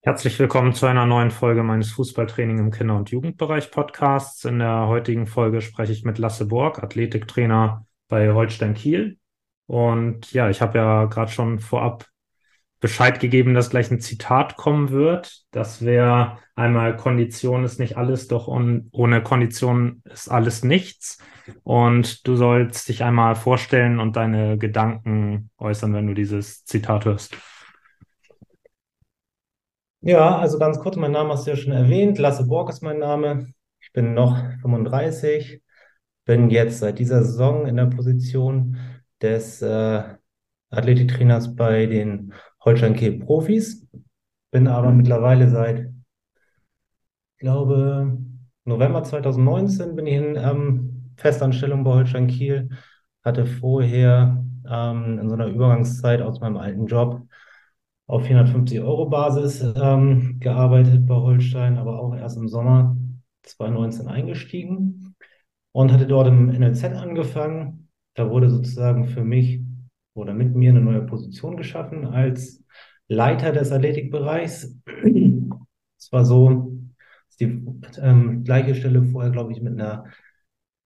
Herzlich willkommen zu einer neuen Folge meines Fußballtraining im Kinder- und Jugendbereich Podcasts. In der heutigen Folge spreche ich mit Lasse Borg, Athletiktrainer bei Holstein Kiel. Und ja, ich habe ja gerade schon vorab Bescheid gegeben, dass gleich ein Zitat kommen wird. Das wäre einmal Kondition ist nicht alles, doch ohne Kondition ist alles nichts. Und du sollst dich einmal vorstellen und deine Gedanken äußern, wenn du dieses Zitat hörst. Ja, also ganz kurz, mein Name hast du ja schon erwähnt. Lasse Borg ist mein Name. Ich bin noch 35, bin jetzt seit dieser Saison in der Position des äh, Athletiktrainers bei den Holstein Kiel Profis. Bin aber mittlerweile seit, glaube, November 2019 bin ich in ähm, Festanstellung bei Holstein Kiel. Hatte vorher ähm, in so einer Übergangszeit aus meinem alten Job auf 450 Euro Basis ähm, gearbeitet bei Holstein, aber auch erst im Sommer 2019 eingestiegen und hatte dort im NLZ angefangen. Da wurde sozusagen für mich oder mit mir eine neue Position geschaffen als Leiter des Athletikbereichs. Es war so, dass die ähm, gleiche Stelle vorher, glaube ich, mit einer,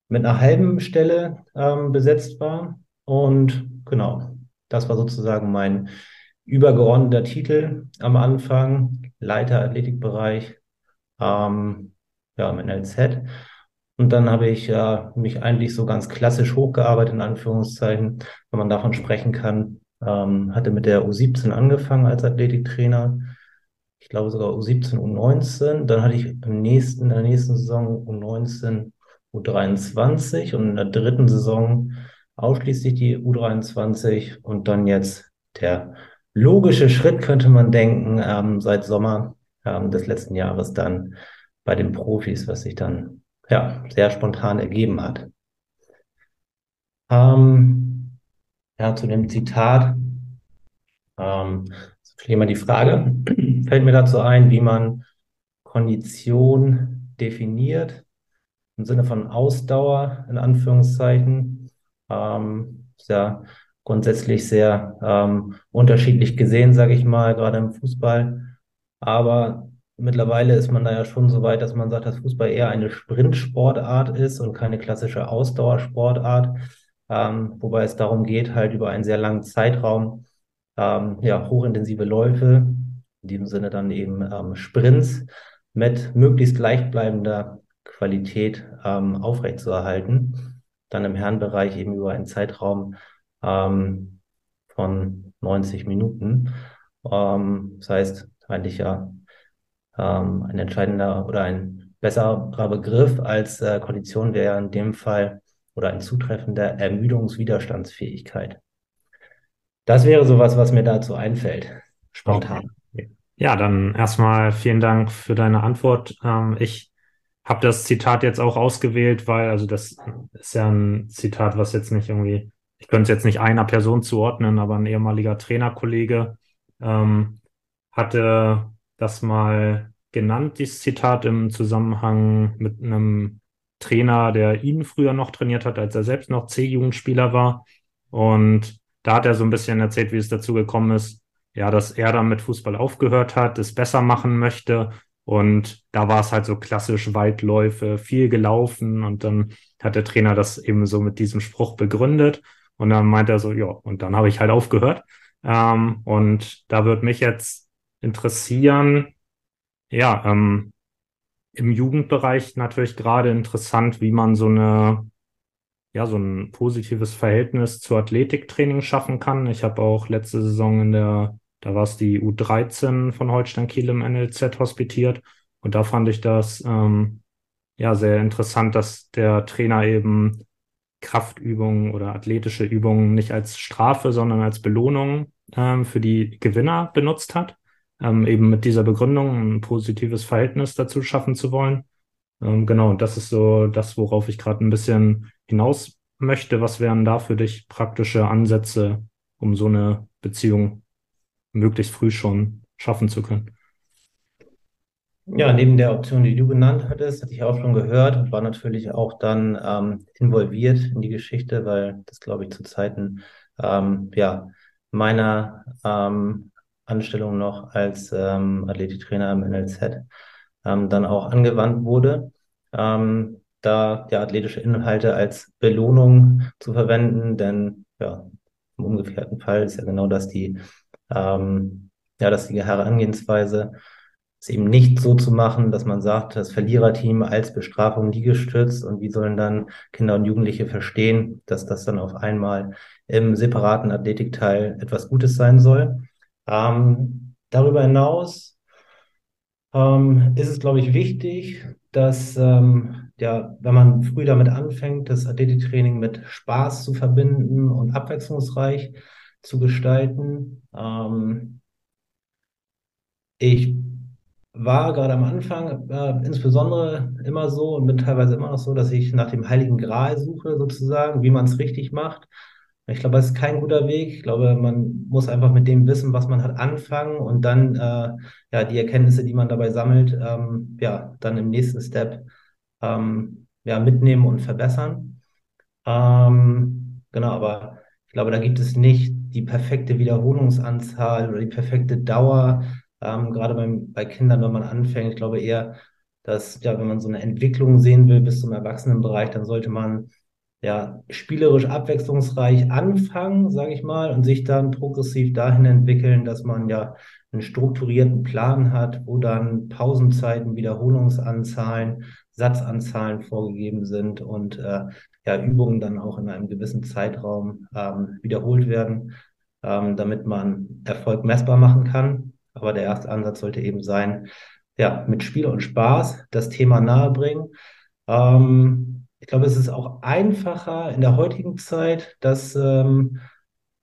mit einer halben Stelle ähm, besetzt war. Und genau, das war sozusagen mein übergeordneter Titel am Anfang, Leiter Athletikbereich, ähm, ja, im NLZ. Und dann habe ich ja mich eigentlich so ganz klassisch hochgearbeitet, in Anführungszeichen, wenn man davon sprechen kann. Ähm, hatte mit der U17 angefangen als Athletiktrainer. Ich glaube sogar U17, U19. Dann hatte ich im nächsten, in der nächsten Saison U19, U23 und in der dritten Saison ausschließlich die U23 und dann jetzt der logische Schritt, könnte man denken, ähm, seit Sommer ähm, des letzten Jahres dann bei den Profis, was sich dann ja sehr spontan ergeben hat. Ähm, ja, zu dem Zitat ähm, mal die Frage, fällt mir dazu ein, wie man Kondition definiert im Sinne von Ausdauer in Anführungszeichen. Ähm, ist ja grundsätzlich sehr ähm, unterschiedlich gesehen, sage ich mal, gerade im Fußball. Aber mittlerweile ist man da ja schon so weit, dass man sagt, dass Fußball eher eine Sprintsportart ist und keine klassische Ausdauersportart. Ähm, wobei es darum geht, halt über einen sehr langen Zeitraum ähm, ja, hochintensive Läufe, in diesem Sinne dann eben ähm, Sprints mit möglichst gleichbleibender Qualität ähm, aufrechtzuerhalten. Dann im Herrenbereich eben über einen Zeitraum ähm, von 90 Minuten. Ähm, das heißt, eigentlich ja ähm, ein entscheidender oder ein besserer Begriff als äh, Kondition wäre in dem Fall oder ein zutreffender Ermüdungswiderstandsfähigkeit. Das wäre sowas, was mir dazu einfällt, spontan. Ja, dann erstmal vielen Dank für deine Antwort. Ähm, ich habe das Zitat jetzt auch ausgewählt, weil, also das ist ja ein Zitat, was jetzt nicht irgendwie ich könnte es jetzt nicht einer Person zuordnen, aber ein ehemaliger Trainerkollege ähm, hatte das mal genannt, dieses Zitat im Zusammenhang mit einem Trainer, der ihn früher noch trainiert hat, als er selbst noch C-Jugendspieler war. Und da hat er so ein bisschen erzählt, wie es dazu gekommen ist, ja, dass er dann mit Fußball aufgehört hat, es besser machen möchte. Und da war es halt so klassisch Weitläufe, viel gelaufen. Und dann hat der Trainer das eben so mit diesem Spruch begründet. Und dann meint er so, ja, und dann habe ich halt aufgehört. Ähm, und da würde mich jetzt interessieren, ja, ähm, im Jugendbereich natürlich gerade interessant, wie man so eine, ja, so ein positives Verhältnis zu Athletiktraining schaffen kann. Ich habe auch letzte Saison in der, da war es die U13 von Holstein Kiel im NLZ hospitiert. Und da fand ich das ähm, ja sehr interessant, dass der Trainer eben Kraftübungen oder athletische Übungen nicht als Strafe, sondern als Belohnung ähm, für die Gewinner benutzt hat, ähm, eben mit dieser Begründung ein positives Verhältnis dazu schaffen zu wollen. Ähm, genau, und das ist so das, worauf ich gerade ein bisschen hinaus möchte. Was wären da für dich praktische Ansätze, um so eine Beziehung möglichst früh schon schaffen zu können? Ja, neben der Option, die du genannt hattest, hatte ich auch schon gehört und war natürlich auch dann ähm, involviert in die Geschichte, weil das, glaube ich, zu Zeiten ähm, ja, meiner ähm, Anstellung noch als ähm, Athletiktrainer im NLZ ähm, dann auch angewandt wurde, ähm, da ja athletische Inhalte als Belohnung zu verwenden, denn ja, im umgekehrten Fall ist ja genau das die, ähm, ja, das die Herangehensweise, es eben nicht so zu machen, dass man sagt, das Verliererteam als Bestrafung Liegestütz und wie sollen dann Kinder und Jugendliche verstehen, dass das dann auf einmal im separaten Athletikteil etwas Gutes sein soll. Ähm, darüber hinaus ähm, ist es, glaube ich, wichtig, dass ähm, ja, wenn man früh damit anfängt, das Athletiktraining mit Spaß zu verbinden und abwechslungsreich zu gestalten. Ähm, ich war gerade am Anfang äh, insbesondere immer so und bin teilweise immer noch so, dass ich nach dem Heiligen Gral suche, sozusagen, wie man es richtig macht. Ich glaube, das ist kein guter Weg. Ich glaube, man muss einfach mit dem Wissen, was man hat, anfangen und dann äh, ja die Erkenntnisse, die man dabei sammelt, ähm, ja, dann im nächsten Step ähm, ja, mitnehmen und verbessern. Ähm, genau, aber ich glaube, da gibt es nicht die perfekte Wiederholungsanzahl oder die perfekte Dauer, ähm, gerade beim, bei Kindern, wenn man anfängt. Ich glaube eher, dass, ja, wenn man so eine Entwicklung sehen will bis zum Erwachsenenbereich, dann sollte man ja, spielerisch abwechslungsreich anfangen, sage ich mal, und sich dann progressiv dahin entwickeln, dass man ja einen strukturierten Plan hat, wo dann Pausenzeiten, Wiederholungsanzahlen, Satzanzahlen vorgegeben sind und äh, ja, Übungen dann auch in einem gewissen Zeitraum ähm, wiederholt werden, ähm, damit man Erfolg messbar machen kann. Aber der erste Ansatz sollte eben sein, ja, mit Spiel und Spaß das Thema nahebringen. Ähm, ich glaube, es ist auch einfacher in der heutigen Zeit, das ähm,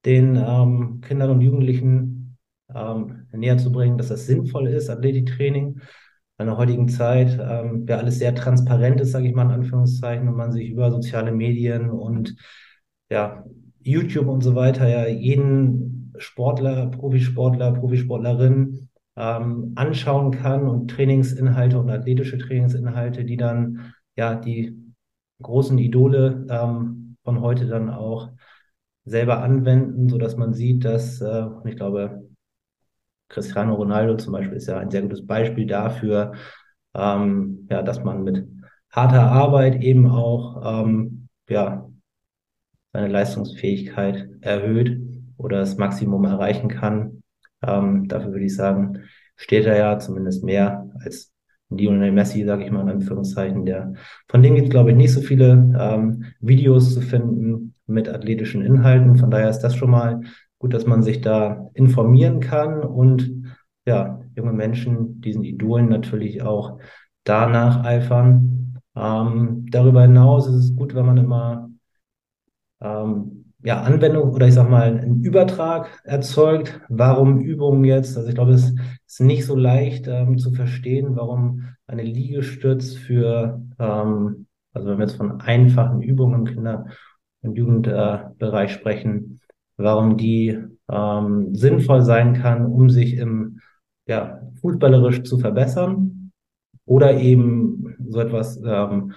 den ähm, Kindern und Jugendlichen ähm, näher zu bringen, dass das sinnvoll ist, Athletiktraining. In der heutigen Zeit ähm, ja alles sehr transparent ist, sage ich mal in Anführungszeichen, und man sich über soziale Medien und ja, YouTube und so weiter ja jeden Sportler, Profisportler, Profisportlerin ähm, anschauen kann und Trainingsinhalte und athletische Trainingsinhalte, die dann ja die großen Idole ähm, von heute dann auch selber anwenden, so dass man sieht, dass, äh, ich glaube, Cristiano Ronaldo zum Beispiel ist ja ein sehr gutes Beispiel dafür, ähm, ja, dass man mit harter Arbeit eben auch ähm, ja, seine Leistungsfähigkeit erhöht oder das Maximum erreichen kann. Ähm, dafür würde ich sagen, steht er ja zumindest mehr als Lionel Messi, sage ich mal in Anführungszeichen, der von dem gibt es, glaube ich, nicht so viele ähm, Videos zu finden mit athletischen Inhalten. Von daher ist das schon mal gut, dass man sich da informieren kann und ja, junge Menschen diesen Idolen natürlich auch danach eifern. Ähm, darüber hinaus ist es gut, wenn man immer ähm, ja, Anwendung oder ich sag mal einen Übertrag erzeugt. Warum Übungen jetzt? Also ich glaube, es ist nicht so leicht ähm, zu verstehen, warum eine Liegestütz für, ähm, also wenn wir jetzt von einfachen Übungen im Kinder- und Jugendbereich äh, sprechen, warum die ähm, sinnvoll sein kann, um sich im ja, fußballerisch zu verbessern oder eben so etwas ähm,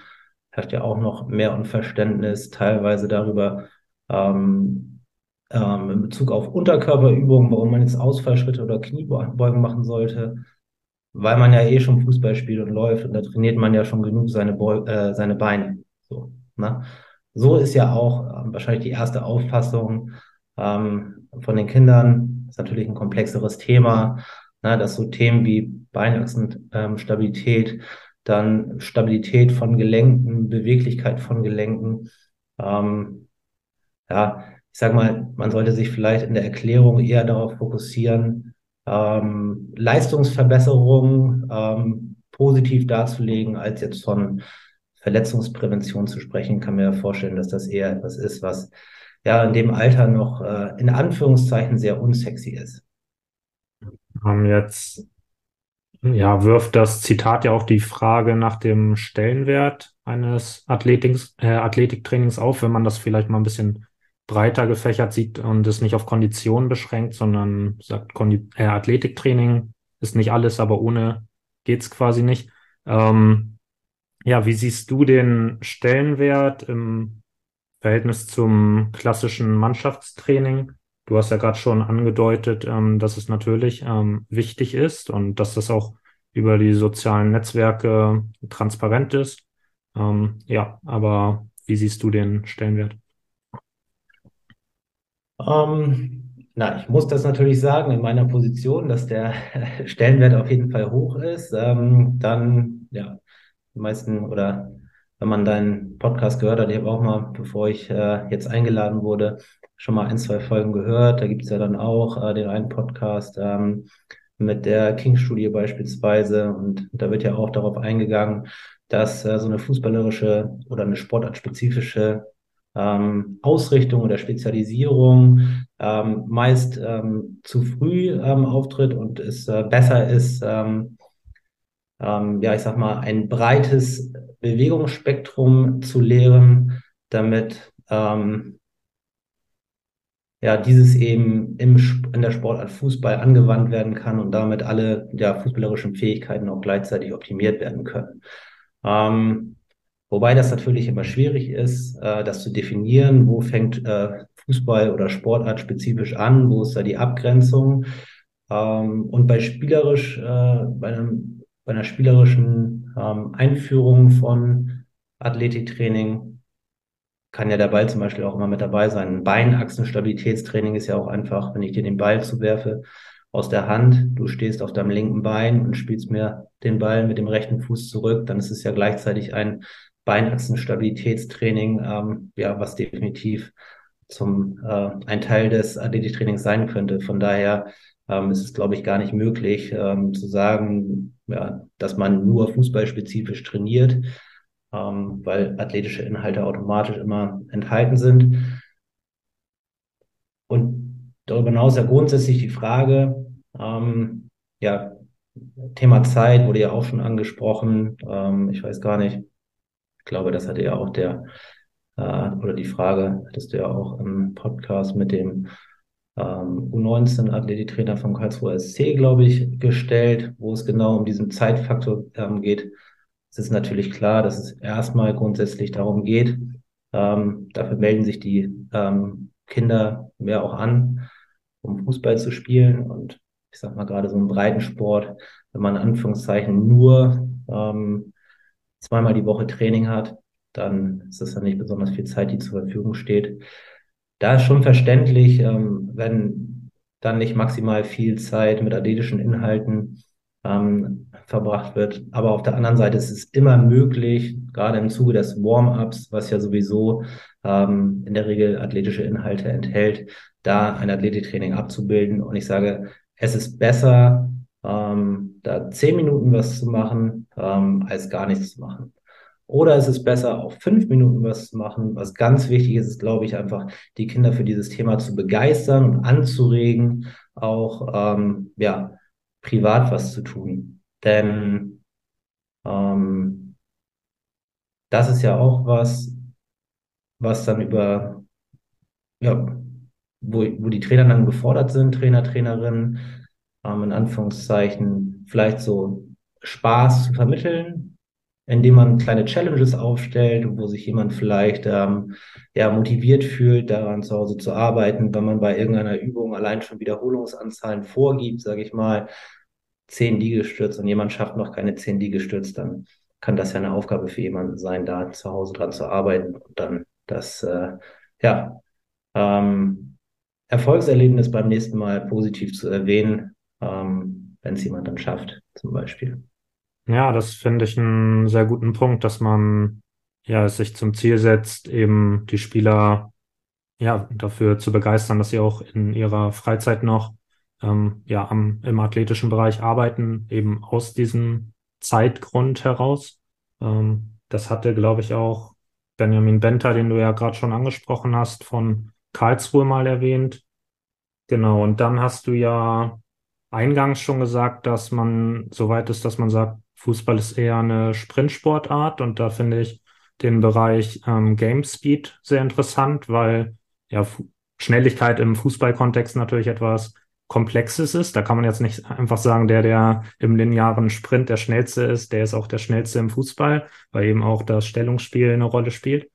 herrscht ja auch noch mehr Unverständnis teilweise darüber, ähm, ähm, in Bezug auf Unterkörperübungen, warum man jetzt Ausfallschritte oder Kniebeugen machen sollte, weil man ja eh schon Fußball spielt und läuft und da trainiert man ja schon genug seine, Beu äh, seine Beine. So, ne? so ist ja auch äh, wahrscheinlich die erste Auffassung ähm, von den Kindern. Ist natürlich ein komplexeres Thema, ne? dass so Themen wie Beinachsenstabilität, ähm, dann Stabilität von Gelenken, Beweglichkeit von Gelenken, ähm, ja, ich sag mal, man sollte sich vielleicht in der Erklärung eher darauf fokussieren, ähm, Leistungsverbesserung ähm, positiv darzulegen, als jetzt von Verletzungsprävention zu sprechen. Kann mir vorstellen, dass das eher etwas ist, was ja in dem Alter noch äh, in Anführungszeichen sehr unsexy ist. Haben jetzt ja, wirft das Zitat ja auch die Frage nach dem Stellenwert eines äh, Athletiktrainings auf, wenn man das vielleicht mal ein bisschen breiter gefächert sieht und es nicht auf Konditionen beschränkt, sondern sagt, Kondi äh, Athletiktraining ist nicht alles, aber ohne geht's quasi nicht. Ähm, ja, wie siehst du den Stellenwert im Verhältnis zum klassischen Mannschaftstraining du hast ja gerade schon angedeutet, ähm, dass es natürlich ähm, wichtig ist und dass das auch über die sozialen Netzwerke transparent ist. Ähm, ja, aber wie siehst du den Stellenwert? Ähm, na, ich muss das natürlich sagen in meiner Position, dass der Stellenwert auf jeden Fall hoch ist. Ähm, dann, ja, die meisten oder wenn man deinen Podcast gehört hat, ich habe auch mal, bevor ich äh, jetzt eingeladen wurde, schon mal ein, zwei Folgen gehört. Da gibt es ja dann auch äh, den einen Podcast ähm, mit der King-Studie beispielsweise. Und da wird ja auch darauf eingegangen, dass äh, so eine fußballerische oder eine sportartspezifische ähm, Ausrichtung oder Spezialisierung ähm, meist ähm, zu früh ähm, auftritt und es äh, besser ist, ähm, ähm, ja, ich sag mal, ein breites Bewegungsspektrum zu lehren, damit ja, dieses eben im, in der Sportart Fußball angewandt werden kann und damit alle ja, fußballerischen Fähigkeiten auch gleichzeitig optimiert werden können. Ähm, wobei das natürlich immer schwierig ist, äh, das zu definieren, wo fängt äh, Fußball oder Sportart spezifisch an, wo ist da die Abgrenzung. Ähm, und bei spielerisch, äh, bei einem bei einer spielerischen ähm, Einführung von Athletiktraining kann ja der Ball zum Beispiel auch immer mit dabei sein. Ein Beinachsenstabilitätstraining ist ja auch einfach, wenn ich dir den Ball zuwerfe aus der Hand, du stehst auf deinem linken Bein und spielst mir den Ball mit dem rechten Fuß zurück, dann ist es ja gleichzeitig ein Beinachsenstabilitätstraining, ähm, ja, was definitiv zum äh, ein Teil des Athletiktrainings sein könnte. Von daher ähm, ist es, glaube ich, gar nicht möglich ähm, zu sagen, ja, dass man nur fußballspezifisch trainiert, ähm, weil athletische Inhalte automatisch immer enthalten sind. Und darüber hinaus ja grundsätzlich die Frage, ähm, ja, Thema Zeit wurde ja auch schon angesprochen. Ähm, ich weiß gar nicht. Ich glaube, das hatte ja auch der, äh, oder die Frage hattest du ja auch im Podcast mit dem ähm, U19 Athletiktrainer vom Karlsruher SC, glaube ich, gestellt, wo es genau um diesen Zeitfaktor ähm, geht. Es ist natürlich klar, dass es erstmal grundsätzlich darum geht. Ähm, dafür melden sich die ähm, Kinder mehr auch an, um Fußball zu spielen. Und ich sag mal gerade so im Breitensport, wenn man in Anführungszeichen nur ähm, zweimal die Woche Training hat, dann ist das ja nicht besonders viel Zeit, die zur Verfügung steht da ist schon verständlich, ähm, wenn dann nicht maximal viel Zeit mit athletischen Inhalten ähm, verbracht wird. Aber auf der anderen Seite ist es immer möglich, gerade im Zuge des Warm-ups, was ja sowieso ähm, in der Regel athletische Inhalte enthält, da ein Athletiktraining abzubilden. Und ich sage, es ist besser, ähm, da zehn Minuten was zu machen, ähm, als gar nichts zu machen. Oder ist es besser, auch fünf Minuten was zu machen? Was ganz wichtig ist, ist, glaube ich, einfach die Kinder für dieses Thema zu begeistern und anzuregen, auch ähm, ja, privat was zu tun. Denn ähm, das ist ja auch was, was dann über, ja, wo, wo die Trainer dann gefordert sind, Trainer, Trainerinnen, ähm, in Anführungszeichen, vielleicht so Spaß zu vermitteln, indem man kleine Challenges aufstellt, wo sich jemand vielleicht ähm, ja, motiviert fühlt, daran zu Hause zu arbeiten, wenn man bei irgendeiner Übung allein schon Wiederholungsanzahlen vorgibt, sage ich mal, zehn Liegestütz und jemand schafft noch keine zehn Liegestütz, dann kann das ja eine Aufgabe für jemanden sein, da zu Hause dran zu arbeiten und dann das äh, ja, ähm, Erfolgserlebnis beim nächsten Mal positiv zu erwähnen, ähm, wenn es jemand dann schafft, zum Beispiel. Ja, das finde ich einen sehr guten Punkt, dass man ja es sich zum Ziel setzt, eben die Spieler ja dafür zu begeistern, dass sie auch in ihrer Freizeit noch ähm, ja am, im athletischen Bereich arbeiten, eben aus diesem Zeitgrund heraus. Ähm, das hatte, glaube ich, auch Benjamin Benter, den du ja gerade schon angesprochen hast, von Karlsruhe mal erwähnt. Genau, und dann hast du ja eingangs schon gesagt, dass man, soweit ist, dass man sagt, Fußball ist eher eine Sprintsportart und da finde ich den Bereich ähm, Game Speed sehr interessant, weil ja Schnelligkeit im Fußballkontext natürlich etwas Komplexes ist. Da kann man jetzt nicht einfach sagen, der, der im linearen Sprint der schnellste ist, der ist auch der schnellste im Fußball, weil eben auch das Stellungsspiel eine Rolle spielt.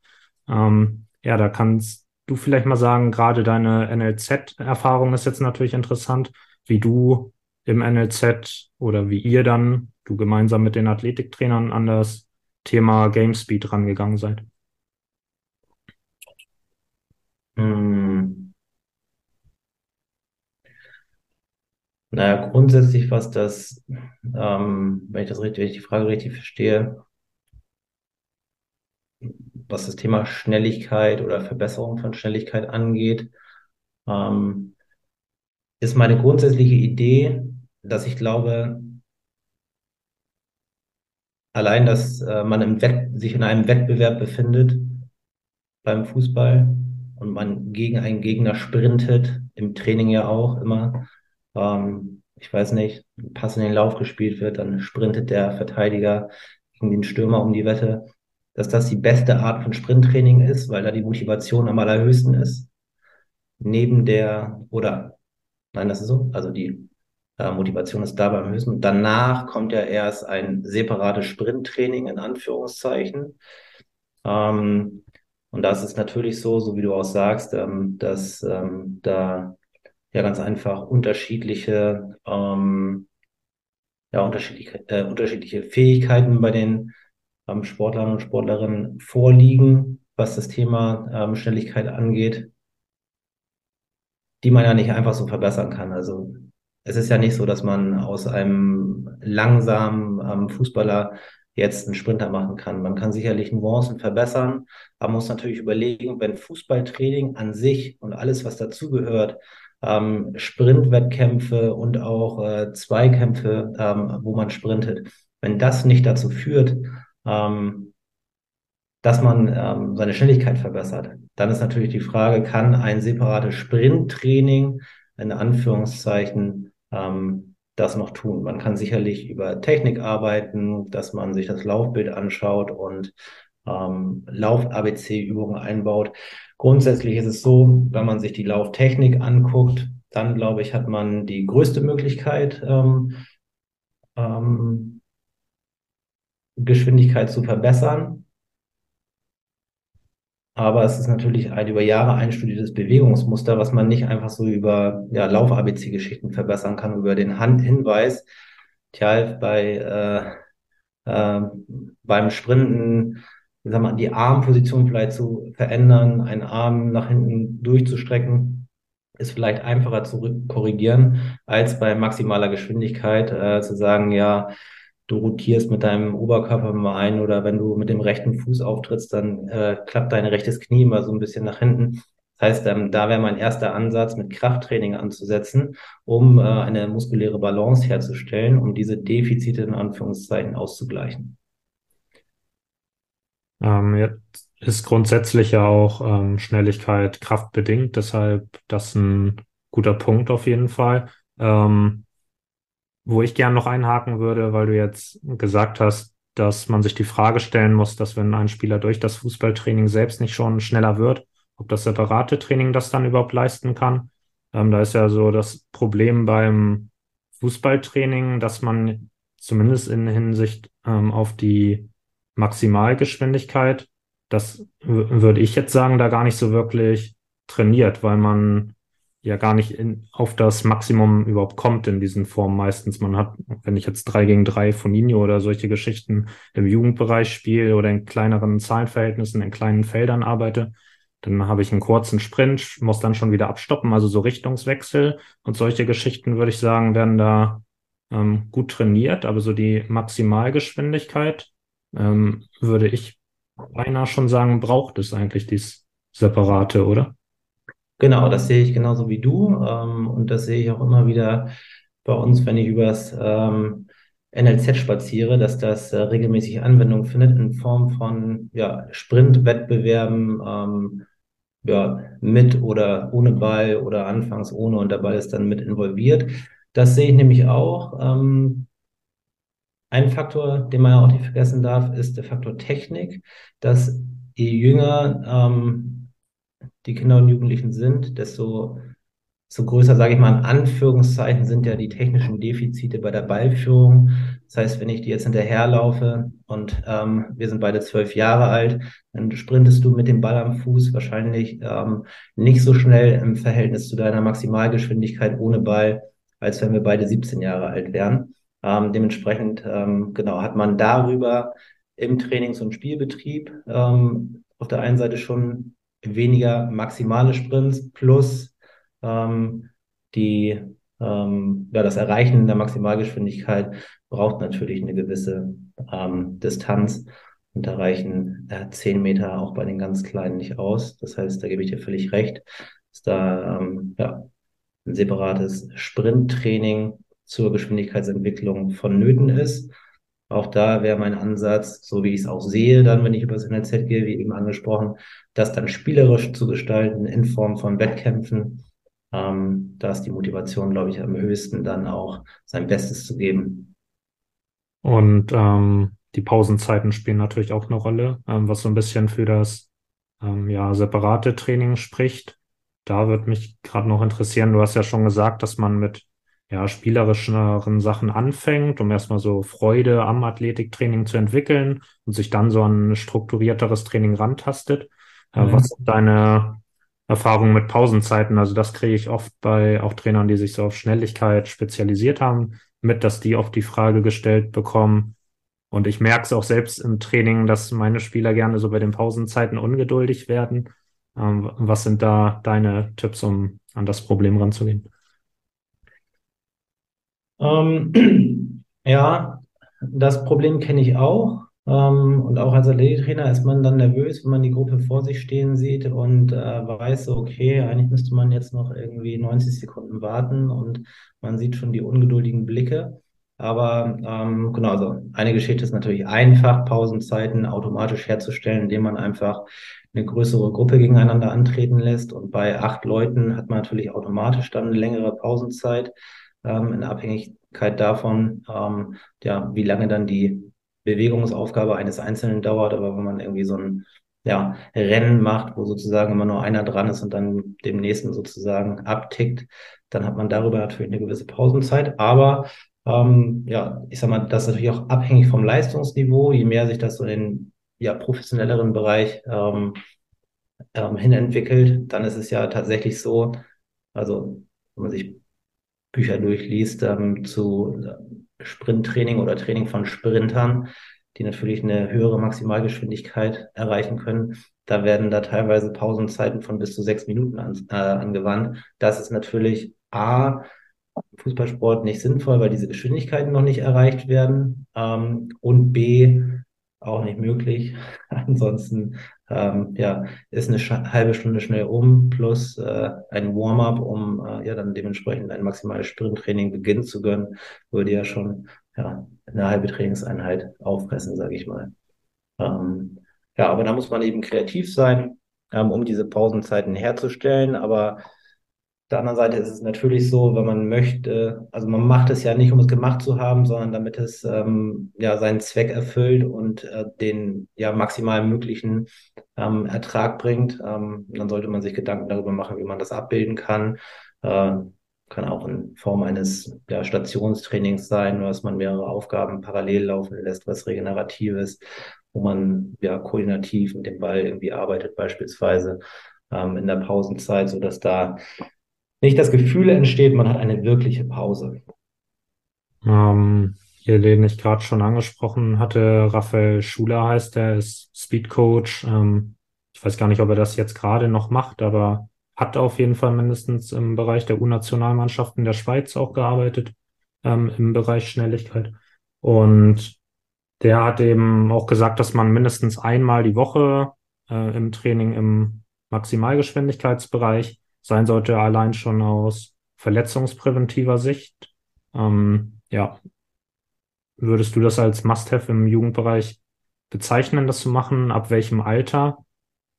Ähm, ja, da kann es du vielleicht mal sagen, gerade deine NLZ-Erfahrung ist jetzt natürlich interessant, wie du im NLZ oder wie ihr dann, du gemeinsam mit den Athletiktrainern an das Thema Game Speed rangegangen seid? Hm. Naja, grundsätzlich, was das, ähm, wenn ich das richtig, wenn ich die Frage richtig verstehe, was das Thema Schnelligkeit oder Verbesserung von Schnelligkeit angeht, ähm, ist meine grundsätzliche Idee, dass ich glaube, allein, dass äh, man im Wett sich in einem Wettbewerb befindet beim Fußball und man gegen einen Gegner sprintet, im Training ja auch immer. Ähm, ich weiß nicht, Pass in den Lauf gespielt wird, dann sprintet der Verteidiger gegen den Stürmer um die Wette, dass das die beste Art von Sprinttraining ist, weil da die Motivation am allerhöchsten ist. Neben der, oder nein, das ist so, also die äh, Motivation ist da beim höchsten. Danach kommt ja erst ein separates Sprinttraining in Anführungszeichen. Ähm, und das ist natürlich so, so wie du auch sagst, ähm, dass ähm, da ja ganz einfach unterschiedliche, ähm, ja, unterschiedliche, äh, unterschiedliche Fähigkeiten bei den ähm, Sportlern und Sportlerinnen vorliegen, was das Thema ähm, Schnelligkeit angeht, die man ja nicht einfach so verbessern kann. Also es ist ja nicht so, dass man aus einem langsamen ähm, Fußballer jetzt einen Sprinter machen kann. Man kann sicherlich Nuancen verbessern, aber muss natürlich überlegen, wenn Fußballtraining an sich und alles, was dazugehört, ähm, Sprintwettkämpfe und auch äh, Zweikämpfe, ähm, wo man sprintet, wenn das nicht dazu führt, ähm, dass man ähm, seine Schnelligkeit verbessert, dann ist natürlich die Frage, kann ein separates Sprinttraining in Anführungszeichen ähm, das noch tun. Man kann sicherlich über Technik arbeiten, dass man sich das Laufbild anschaut und ähm, Lauf-ABC-Übungen einbaut. Grundsätzlich ist es so, wenn man sich die Lauftechnik anguckt, dann glaube ich, hat man die größte Möglichkeit, ähm, ähm, Geschwindigkeit zu verbessern. Aber es ist natürlich ein über Jahre einstudiertes Bewegungsmuster, was man nicht einfach so über ja, Lauf-ABC-Geschichten verbessern kann, über den Handhinweis. Tja, bei, äh, äh, beim Sprinten, sag mal, die Armposition vielleicht zu verändern, einen Arm nach hinten durchzustrecken, ist vielleicht einfacher zu korrigieren, als bei maximaler Geschwindigkeit äh, zu sagen, ja, du rotierst mit deinem Oberkörper mal ein oder wenn du mit dem rechten Fuß auftrittst, dann äh, klappt dein rechtes Knie mal so ein bisschen nach hinten. Das heißt, ähm, da wäre mein erster Ansatz, mit Krafttraining anzusetzen, um äh, eine muskuläre Balance herzustellen, um diese Defizite in Anführungszeichen auszugleichen. Ähm, jetzt ist grundsätzlich ja auch ähm, Schnelligkeit kraftbedingt, deshalb das ein guter Punkt auf jeden Fall. Ähm, wo ich gern noch einhaken würde, weil du jetzt gesagt hast, dass man sich die Frage stellen muss, dass wenn ein Spieler durch das Fußballtraining selbst nicht schon schneller wird, ob das separate Training das dann überhaupt leisten kann. Ähm, da ist ja so das Problem beim Fußballtraining, dass man zumindest in Hinsicht ähm, auf die Maximalgeschwindigkeit, das würde ich jetzt sagen, da gar nicht so wirklich trainiert, weil man ja gar nicht in, auf das Maximum überhaupt kommt in diesen Formen meistens. Man hat, wenn ich jetzt drei gegen drei von Nino oder solche Geschichten im Jugendbereich spiele oder in kleineren Zahlenverhältnissen, in kleinen Feldern arbeite, dann habe ich einen kurzen Sprint, muss dann schon wieder abstoppen, also so Richtungswechsel und solche Geschichten, würde ich sagen, werden da ähm, gut trainiert, aber so die Maximalgeschwindigkeit ähm, würde ich beinahe schon sagen, braucht es eigentlich dies Separate, oder? Genau, das sehe ich genauso wie du. Ähm, und das sehe ich auch immer wieder bei uns, wenn ich übers ähm, NLZ spaziere, dass das äh, regelmäßig Anwendung findet in Form von ja, Sprintwettbewerben, ähm, ja, mit oder ohne Ball oder anfangs ohne und der Ball ist dann mit involviert. Das sehe ich nämlich auch. Ähm, ein Faktor, den man auch nicht vergessen darf, ist der Faktor Technik, dass je jünger ähm, die Kinder und Jugendlichen sind, desto so größer, sage ich mal, in Anführungszeichen sind ja die technischen Defizite bei der Ballführung. Das heißt, wenn ich dir jetzt hinterherlaufe und ähm, wir sind beide zwölf Jahre alt, dann sprintest du mit dem Ball am Fuß wahrscheinlich ähm, nicht so schnell im Verhältnis zu deiner Maximalgeschwindigkeit ohne Ball, als wenn wir beide 17 Jahre alt wären. Ähm, dementsprechend, ähm, genau, hat man darüber im Trainings- und Spielbetrieb ähm, auf der einen Seite schon weniger maximale Sprints plus ähm, die, ähm, ja, das Erreichen der Maximalgeschwindigkeit braucht natürlich eine gewisse ähm, Distanz und da reichen äh, 10 Meter auch bei den ganz Kleinen nicht aus. Das heißt, da gebe ich dir völlig recht, dass da ähm, ja, ein separates Sprinttraining zur Geschwindigkeitsentwicklung vonnöten ist. Auch da wäre mein Ansatz, so wie ich es auch sehe, dann, wenn ich über das NLZ gehe, wie eben angesprochen, das dann spielerisch zu gestalten in Form von Wettkämpfen. Ähm, da ist die Motivation, glaube ich, am höchsten, dann auch sein Bestes zu geben. Und ähm, die Pausenzeiten spielen natürlich auch eine Rolle, ähm, was so ein bisschen für das ähm, ja, separate Training spricht. Da würde mich gerade noch interessieren, du hast ja schon gesagt, dass man mit ja, spielerischeren Sachen anfängt, um erstmal so Freude am Athletiktraining zu entwickeln und sich dann so ein strukturierteres Training rantastet. Äh, mhm. Was sind deine Erfahrungen mit Pausenzeiten? Also das kriege ich oft bei auch Trainern, die sich so auf Schnelligkeit spezialisiert haben, mit, dass die oft die Frage gestellt bekommen. Und ich merke es auch selbst im Training, dass meine Spieler gerne so bei den Pausenzeiten ungeduldig werden. Ähm, was sind da deine Tipps, um an das Problem ranzugehen? Ähm, ja, das Problem kenne ich auch. Ähm, und auch als Athletiktrainer ist man dann nervös, wenn man die Gruppe vor sich stehen sieht und äh, weiß, okay, eigentlich müsste man jetzt noch irgendwie 90 Sekunden warten und man sieht schon die ungeduldigen Blicke. Aber ähm, genau, also eine Geschichte ist natürlich einfach, Pausenzeiten automatisch herzustellen, indem man einfach eine größere Gruppe gegeneinander antreten lässt. Und bei acht Leuten hat man natürlich automatisch dann eine längere Pausenzeit ähm, in Abhängigkeit davon, ähm, ja, wie lange dann die Bewegungsaufgabe eines Einzelnen dauert. Aber wenn man irgendwie so ein ja, Rennen macht, wo sozusagen immer nur einer dran ist und dann dem nächsten sozusagen abtickt, dann hat man darüber natürlich eine gewisse Pausenzeit. Aber ähm, ja, ich sag mal, das ist natürlich auch abhängig vom Leistungsniveau. Je mehr sich das so in den ja, professionelleren Bereich ähm, ähm, hinentwickelt, dann ist es ja tatsächlich so, also wenn man sich Bücher durchliest ähm, zu äh, Sprinttraining oder Training von Sprintern, die natürlich eine höhere Maximalgeschwindigkeit erreichen können. Da werden da teilweise Pausenzeiten von bis zu sechs Minuten an, äh, angewandt. Das ist natürlich A, Fußballsport nicht sinnvoll, weil diese Geschwindigkeiten noch nicht erreicht werden. Ähm, und B, auch nicht möglich. Ansonsten ähm, ja, ist eine halbe Stunde schnell um plus äh, ein Warm-up, um äh, ja dann dementsprechend ein maximales Sprinttraining beginnen zu können, würde ja schon ja, eine halbe Trainingseinheit auffressen, sage ich mal. Ähm, ja, aber da muss man eben kreativ sein, ähm, um diese Pausenzeiten herzustellen. Aber der anderen Seite ist es natürlich so, wenn man möchte, also man macht es ja nicht, um es gemacht zu haben, sondern damit es ähm, ja seinen Zweck erfüllt und äh, den ja maximal möglichen ähm, Ertrag bringt. Ähm, dann sollte man sich Gedanken darüber machen, wie man das abbilden kann. Äh, kann auch in Form eines ja, Stationstrainings sein, dass man mehrere Aufgaben parallel laufen lässt, was Regeneratives, wo man ja koordinativ mit dem Ball irgendwie arbeitet, beispielsweise ähm, in der Pausenzeit, so dass da nicht das Gefühl entsteht, man hat eine wirkliche Pause. Ähm, hier, den ich gerade schon angesprochen hatte, Raphael Schuler heißt er, ist Speedcoach. Ähm, ich weiß gar nicht, ob er das jetzt gerade noch macht, aber hat auf jeden Fall mindestens im Bereich der U-Nationalmannschaften der Schweiz auch gearbeitet, ähm, im Bereich Schnelligkeit. Und der hat eben auch gesagt, dass man mindestens einmal die Woche äh, im Training im Maximalgeschwindigkeitsbereich sein sollte, allein schon aus verletzungspräventiver Sicht. Ähm, ja, würdest du das als Must-have im Jugendbereich bezeichnen, das zu machen? Ab welchem Alter?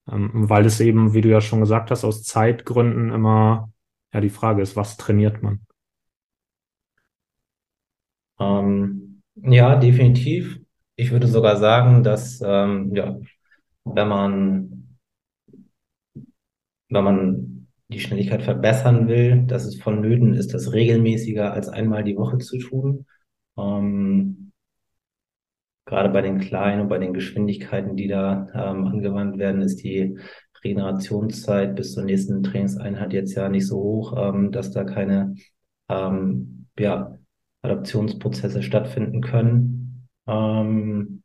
Ähm, weil es eben, wie du ja schon gesagt hast, aus Zeitgründen immer ja die Frage ist, was trainiert man? Ähm, ja, definitiv. Ich würde sogar sagen, dass ähm, ja, wenn man wenn man die Schnelligkeit verbessern will, dass es vonnöten ist, das regelmäßiger als einmal die Woche zu tun. Ähm, gerade bei den kleinen und bei den Geschwindigkeiten, die da ähm, angewandt werden, ist die Regenerationszeit bis zur nächsten Trainingseinheit jetzt ja nicht so hoch, ähm, dass da keine ähm, ja, Adaptionsprozesse stattfinden können. Ähm,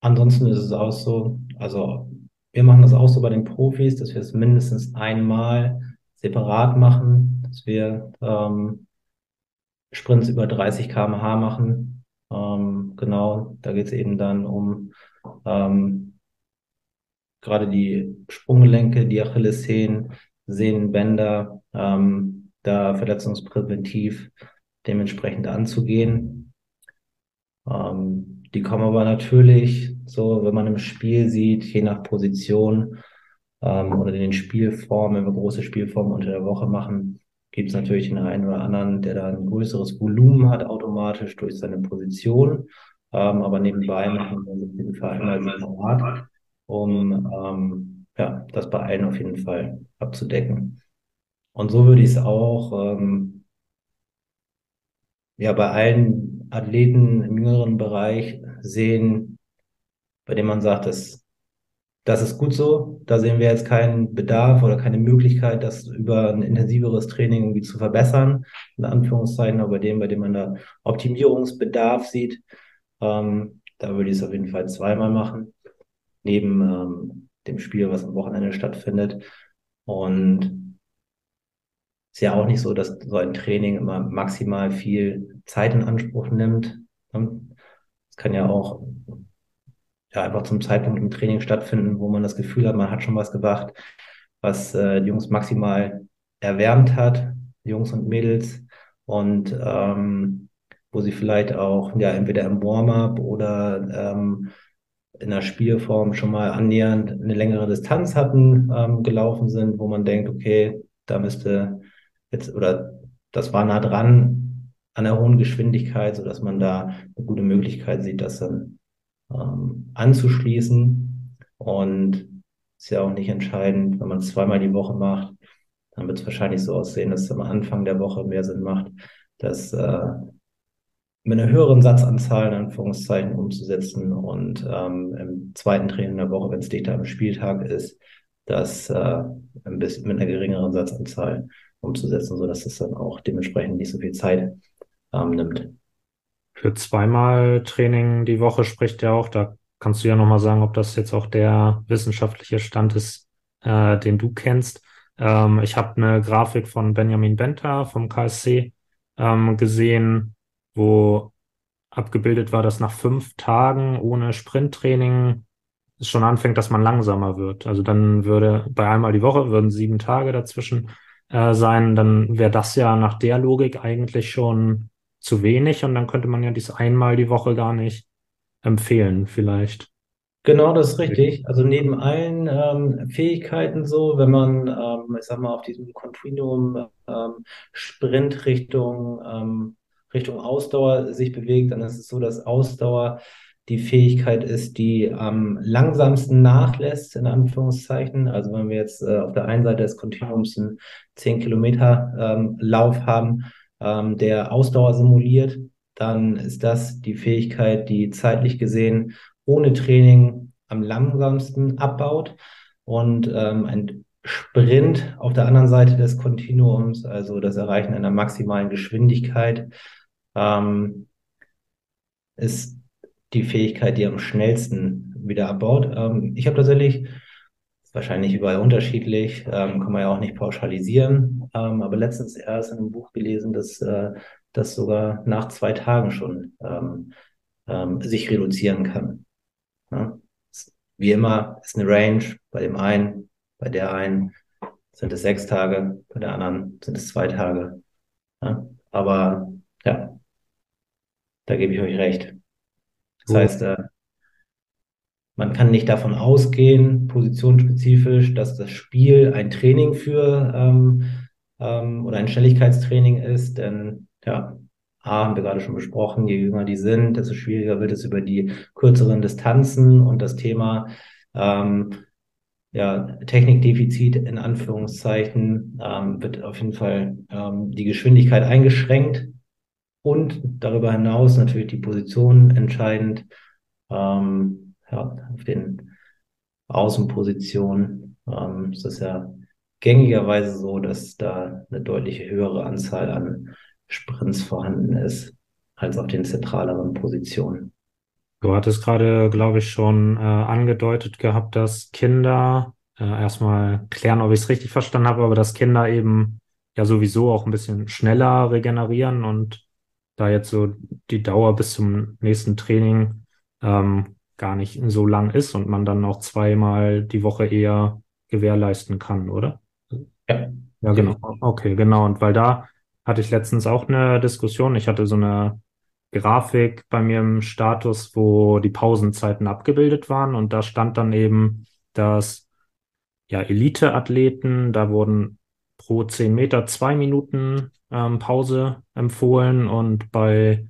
ansonsten ist es auch so, also wir machen das auch so bei den Profis, dass wir es mindestens einmal separat machen, dass wir ähm, Sprints über 30 km/h machen. Ähm, genau, da geht es eben dann um ähm, gerade die Sprunggelenke, die Achillessehnen, Sehnenbänder, ähm, da verletzungspräventiv dementsprechend anzugehen. Ähm, die kommen aber natürlich so, wenn man im Spiel sieht, je nach Position ähm, oder in den Spielformen, wenn wir große Spielformen unter der Woche machen, gibt es natürlich den einen oder anderen, der da ein größeres Volumen hat automatisch durch seine Position. Ähm, aber nebenbei machen wir auf jeden Fall einmal separat, um ähm, ja, das bei allen auf jeden Fall abzudecken. Und so würde ich es auch ähm, ja bei allen Athleten im jüngeren Bereich sehen, bei dem man sagt, dass das ist gut so. Da sehen wir jetzt keinen Bedarf oder keine Möglichkeit, das über ein intensiveres Training irgendwie zu verbessern, in Anführungszeichen, aber bei dem, bei dem man da Optimierungsbedarf sieht, ähm, da würde ich es auf jeden Fall zweimal machen, neben ähm, dem Spiel, was am Wochenende stattfindet. Und ist ja auch nicht so, dass so ein Training immer maximal viel Zeit in Anspruch nimmt. Es kann ja auch ja, einfach zum Zeitpunkt im Training stattfinden, wo man das Gefühl hat, man hat schon was gemacht, was äh, die Jungs maximal erwärmt hat, Jungs und Mädels, und ähm, wo sie vielleicht auch ja entweder im Warm-up oder ähm, in der Spielform schon mal annähernd eine längere Distanz hatten, ähm, gelaufen sind, wo man denkt, okay, da müsste jetzt oder das war nah dran an der hohen Geschwindigkeit, so dass man da eine gute Möglichkeit sieht, das dann ähm, anzuschließen. Und ist ja auch nicht entscheidend, wenn man es zweimal die Woche macht, dann wird es wahrscheinlich so aussehen, dass es am Anfang der Woche mehr Sinn macht, das äh, mit einer höheren Satzanzahl in Anführungszeichen umzusetzen und ähm, im zweiten Training der Woche, wenn es dichter am Spieltag ist, das äh, ein bisschen mit einer geringeren Satzanzahl umzusetzen, so dass es dann auch dementsprechend nicht so viel Zeit ähm, nimmt. Für zweimal Training die Woche spricht ja auch, da kannst du ja nochmal sagen, ob das jetzt auch der wissenschaftliche Stand ist, äh, den du kennst. Ähm, ich habe eine Grafik von Benjamin Benter vom KSC ähm, gesehen, wo abgebildet war, dass nach fünf Tagen ohne Sprinttraining es schon anfängt, dass man langsamer wird. Also dann würde bei einmal die Woche würden sieben Tage dazwischen äh, sein, dann wäre das ja nach der Logik eigentlich schon zu wenig und dann könnte man ja dies einmal die Woche gar nicht empfehlen, vielleicht. Genau, das ist richtig. Also neben allen ähm, Fähigkeiten so, wenn man, ähm, ich sag mal, auf diesem Kontinuum ähm, Sprint Richtung, ähm, Richtung Ausdauer sich bewegt, dann ist es so, dass Ausdauer die Fähigkeit ist, die am langsamsten nachlässt, in Anführungszeichen. Also wenn wir jetzt äh, auf der einen Seite des Kontinuums einen 10 Kilometer ähm, Lauf haben, ähm, der Ausdauer simuliert, dann ist das die Fähigkeit, die zeitlich gesehen ohne Training am langsamsten abbaut. Und ähm, ein Sprint auf der anderen Seite des Kontinuums, also das Erreichen einer maximalen Geschwindigkeit, ähm, ist die Fähigkeit, die am schnellsten wieder abbaut. Ähm, ich habe tatsächlich wahrscheinlich überall unterschiedlich, ähm, kann man ja auch nicht pauschalisieren. Ähm, aber letztens erst in einem Buch gelesen, dass äh, das sogar nach zwei Tagen schon ähm, ähm, sich reduzieren kann. Ja? Wie immer ist eine Range bei dem einen, bei der einen sind es sechs Tage, bei der anderen sind es zwei Tage. Ja? Aber ja, da gebe ich euch recht. Das heißt, äh, man kann nicht davon ausgehen, positionsspezifisch, dass das Spiel ein Training für ähm, ähm, oder ein Schnelligkeitstraining ist, denn ja, A, haben wir gerade schon besprochen, je jünger die sind, desto schwieriger wird es über die kürzeren Distanzen und das Thema ähm, ja, Technikdefizit in Anführungszeichen ähm, wird auf jeden Fall ähm, die Geschwindigkeit eingeschränkt und darüber hinaus natürlich die Position entscheidend ähm, ja, auf den Außenpositionen. Ähm, ist ja gängigerweise so, dass da eine deutliche höhere Anzahl an Sprints vorhanden ist als auf den zentraleren Positionen. Du hattest gerade, glaube ich, schon äh, angedeutet gehabt, dass Kinder, äh, erstmal klären, ob ich es richtig verstanden habe, aber dass Kinder eben ja sowieso auch ein bisschen schneller regenerieren und da jetzt so die Dauer bis zum nächsten Training ähm, gar nicht so lang ist und man dann auch zweimal die Woche eher gewährleisten kann, oder? Ja. Ja, genau. Okay, genau. Und weil da hatte ich letztens auch eine Diskussion. Ich hatte so eine Grafik bei mir im Status, wo die Pausenzeiten abgebildet waren und da stand dann eben, dass ja Elite-Athleten, da wurden pro 10 Meter zwei Minuten ähm, Pause empfohlen und bei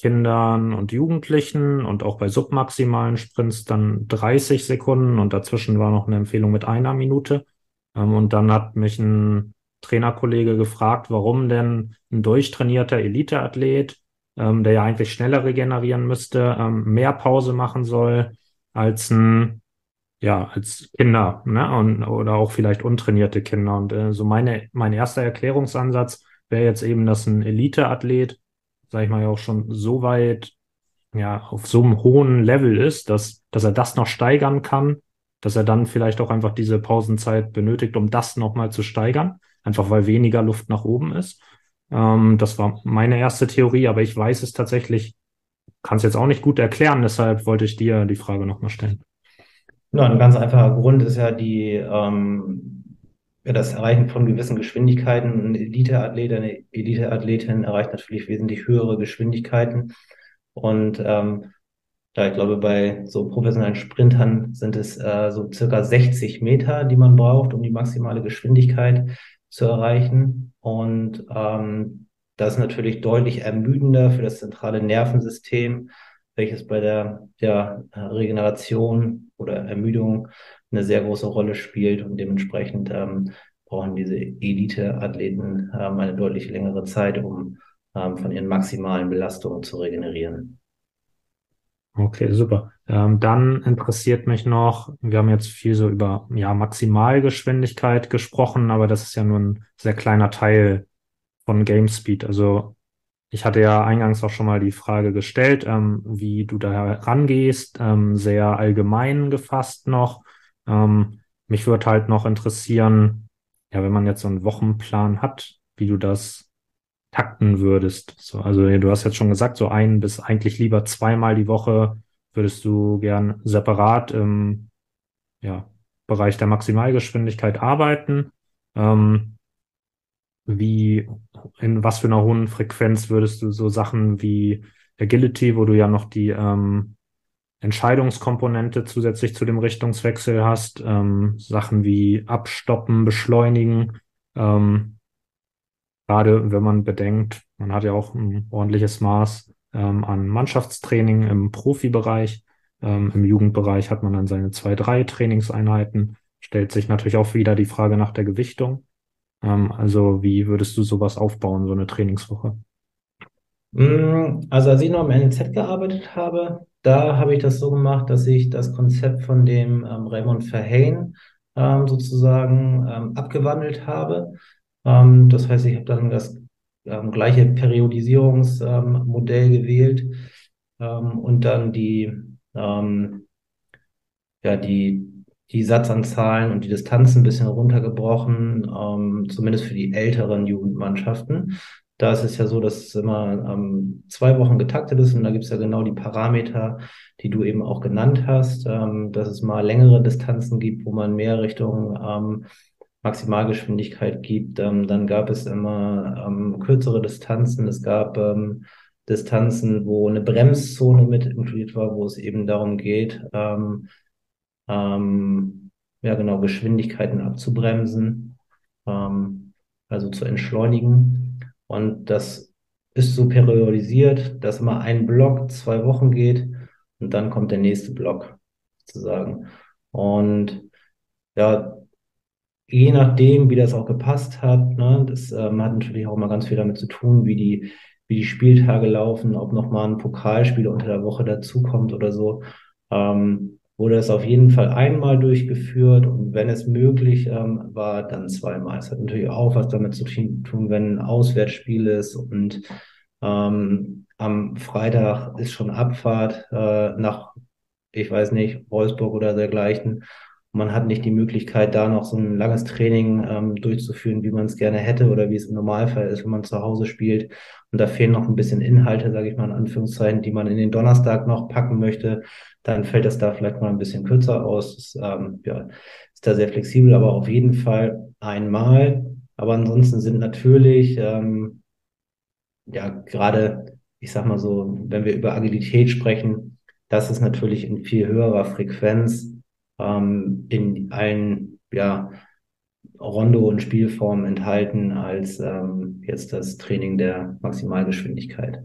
Kindern und Jugendlichen und auch bei submaximalen Sprints dann 30 Sekunden und dazwischen war noch eine Empfehlung mit einer Minute. Ähm, und dann hat mich ein Trainerkollege gefragt, warum denn ein durchtrainierter Eliteathlet ähm, der ja eigentlich schneller regenerieren müsste, ähm, mehr Pause machen soll als ein, ja, als Kinder, ne? Und, oder auch vielleicht untrainierte Kinder. Und äh, so meine, mein erster Erklärungsansatz wäre jetzt eben, dass ein Eliteathlet, sag ich mal, ja auch schon so weit, ja, auf so einem hohen Level ist, dass, dass er das noch steigern kann, dass er dann vielleicht auch einfach diese Pausenzeit benötigt, um das nochmal zu steigern, einfach weil weniger Luft nach oben ist. Ähm, das war meine erste Theorie, aber ich weiß es tatsächlich, kann es jetzt auch nicht gut erklären, deshalb wollte ich dir die Frage nochmal stellen. Ja, ein ganz einfacher Grund ist ja die, ähm, das Erreichen von gewissen Geschwindigkeiten. Ein Eliteathlet, eine Eliteathletin erreicht natürlich wesentlich höhere Geschwindigkeiten. Und ähm, ja, ich glaube, bei so professionellen Sprintern sind es äh, so circa 60 Meter, die man braucht, um die maximale Geschwindigkeit zu erreichen. Und ähm, das ist natürlich deutlich ermüdender für das zentrale Nervensystem, welches bei der, der Regeneration oder Ermüdung eine sehr große Rolle spielt. Und dementsprechend ähm, brauchen diese Elite-Athleten ähm, eine deutlich längere Zeit, um ähm, von ihren maximalen Belastungen zu regenerieren. Okay, super. Ähm, dann interessiert mich noch, wir haben jetzt viel so über ja, Maximalgeschwindigkeit gesprochen, aber das ist ja nur ein sehr kleiner Teil von GameSpeed. Also ich hatte ja eingangs auch schon mal die Frage gestellt, ähm, wie du da rangehst, ähm, sehr allgemein gefasst noch. Ähm, mich würde halt noch interessieren, ja, wenn man jetzt so einen Wochenplan hat, wie du das takten würdest. So, also du hast jetzt schon gesagt, so ein bis eigentlich lieber zweimal die Woche würdest du gern separat im ja, Bereich der Maximalgeschwindigkeit arbeiten. Ähm, wie, in was für einer hohen Frequenz würdest du so Sachen wie Agility, wo du ja noch die ähm, Entscheidungskomponente zusätzlich zu dem Richtungswechsel hast, ähm, Sachen wie Abstoppen, Beschleunigen, ähm, Gerade wenn man bedenkt, man hat ja auch ein ordentliches Maß ähm, an Mannschaftstraining im Profibereich. Ähm, Im Jugendbereich hat man dann seine zwei, drei Trainingseinheiten. Stellt sich natürlich auch wieder die Frage nach der Gewichtung. Ähm, also wie würdest du sowas aufbauen, so eine Trainingswoche? Mm, also als ich noch am NZ gearbeitet habe, da habe ich das so gemacht, dass ich das Konzept von dem ähm, Raymond Verheyen ähm, sozusagen ähm, abgewandelt habe. Ähm, das heißt, ich habe dann das ähm, gleiche Periodisierungsmodell ähm, gewählt und dann die, ja, die, die Satzanzahlen und die Distanzen ein bisschen runtergebrochen, zumindest für die älteren Jugendmannschaften. Da ist es ja so, dass es immer ähm, zwei Wochen getaktet ist und da gibt es ja genau die Parameter, die du eben auch genannt hast, ähm, dass es mal längere Distanzen gibt, wo man mehr Richtung ähm, Maximalgeschwindigkeit gibt. Ähm, dann gab es immer ähm, kürzere Distanzen. Es gab ähm, Distanzen, wo eine Bremszone mit inkludiert war, wo es eben darum geht, ähm, ähm, ja genau, Geschwindigkeiten abzubremsen, ähm, also zu entschleunigen. Und das ist so periodisiert, dass immer ein Block zwei Wochen geht und dann kommt der nächste Block sozusagen. Und ja, je nachdem, wie das auch gepasst hat, ne, das ähm, hat natürlich auch immer ganz viel damit zu tun, wie die, wie die Spieltage laufen, ob nochmal ein Pokalspiel unter der Woche dazukommt oder so. Ähm, wurde es auf jeden Fall einmal durchgeführt und wenn es möglich ähm, war, dann zweimal. Es hat natürlich auch was damit zu tun, wenn ein Auswärtsspiel ist und ähm, am Freitag ist schon Abfahrt äh, nach, ich weiß nicht, Wolfsburg oder dergleichen. Man hat nicht die Möglichkeit, da noch so ein langes Training ähm, durchzuführen, wie man es gerne hätte oder wie es im Normalfall ist, wenn man zu Hause spielt. Und da fehlen noch ein bisschen Inhalte, sage ich mal in Anführungszeichen, die man in den Donnerstag noch packen möchte. Dann fällt das da vielleicht mal ein bisschen kürzer aus. Ist, ähm, ja, ist da sehr flexibel, aber auf jeden Fall einmal. Aber ansonsten sind natürlich, ähm, ja, gerade, ich sag mal so, wenn wir über Agilität sprechen, das ist natürlich in viel höherer Frequenz ähm, in allen ja, Rondo- und Spielformen enthalten als ähm, jetzt das Training der Maximalgeschwindigkeit.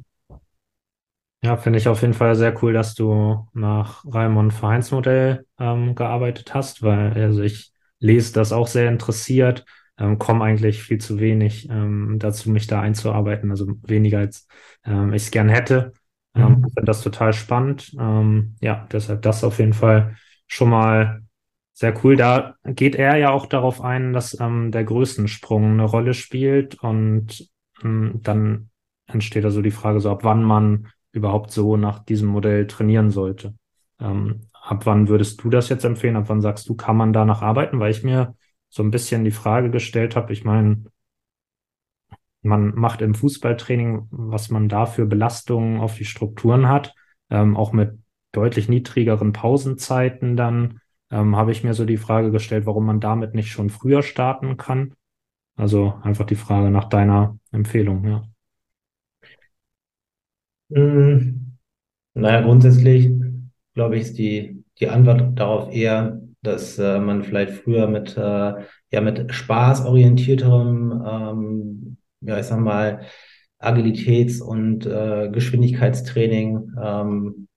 Ja, finde ich auf jeden Fall sehr cool, dass du nach Raimond Vereinsmodell ähm, gearbeitet hast, weil also ich lese das auch sehr interessiert, ähm, komme eigentlich viel zu wenig ähm, dazu, mich da einzuarbeiten, also weniger als ähm, ich es gern hätte. Ähm, mhm. finde das total spannend. Ähm, ja, deshalb das auf jeden Fall schon mal sehr cool. Da geht er ja auch darauf ein, dass ähm, der Größensprung eine Rolle spielt und ähm, dann entsteht also die Frage so, ab wann man überhaupt so nach diesem Modell trainieren sollte. Ähm, ab wann würdest du das jetzt empfehlen? Ab wann sagst du, kann man danach arbeiten? Weil ich mir so ein bisschen die Frage gestellt habe, ich meine, man macht im Fußballtraining, was man da für Belastungen auf die Strukturen hat, ähm, auch mit deutlich niedrigeren Pausenzeiten dann, ähm, habe ich mir so die Frage gestellt, warum man damit nicht schon früher starten kann. Also einfach die Frage nach deiner Empfehlung, ja. Hm, naja, grundsätzlich glaube ich, ist die, die Antwort darauf eher, dass äh, man vielleicht früher mit, äh, ja, mit spaßorientierterem, ähm, ja, ich sag mal, Agilitäts- und äh, Geschwindigkeitstraining ähm,